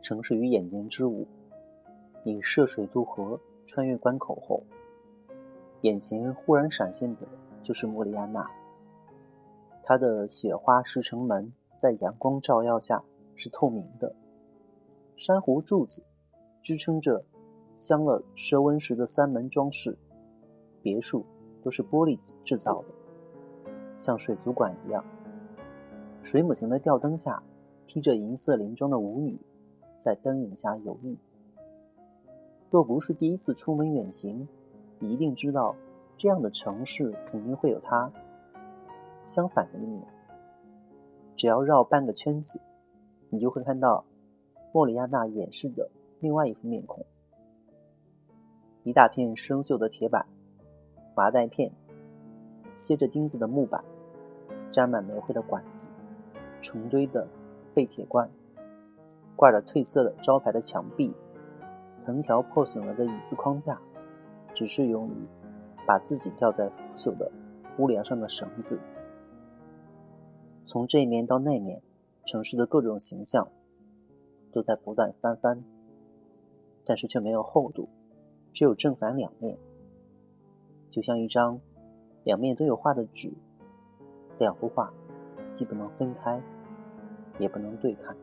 城市与眼睛之舞。你涉水渡河，穿越关口后，眼前忽然闪现的就是莫里安娜。它的雪花石城门在阳光照耀下是透明的，珊瑚柱子支撑着镶了奢温石的三门装饰。别墅都是玻璃制造的，像水族馆一样。水母形的吊灯下，披着银色鳞装的舞女在灯影下游弋。若不是第一次出门远行，你一定知道这样的城市肯定会有它相反的一面。只要绕半个圈子，你就会看到莫里亚娜掩饰的另外一副面孔：一大片生锈的铁板、麻袋片、楔着钉子的木板、沾满煤灰的管子、成堆的废铁罐、挂着褪色的招牌的墙壁。藤条破损了的椅子框架，只是用于把自己吊在腐朽的屋梁上的绳子。从这面到那面，城市的各种形象都在不断翻翻，但是却没有厚度，只有正反两面，就像一张两面都有画的纸。两幅画既不能分开，也不能对看。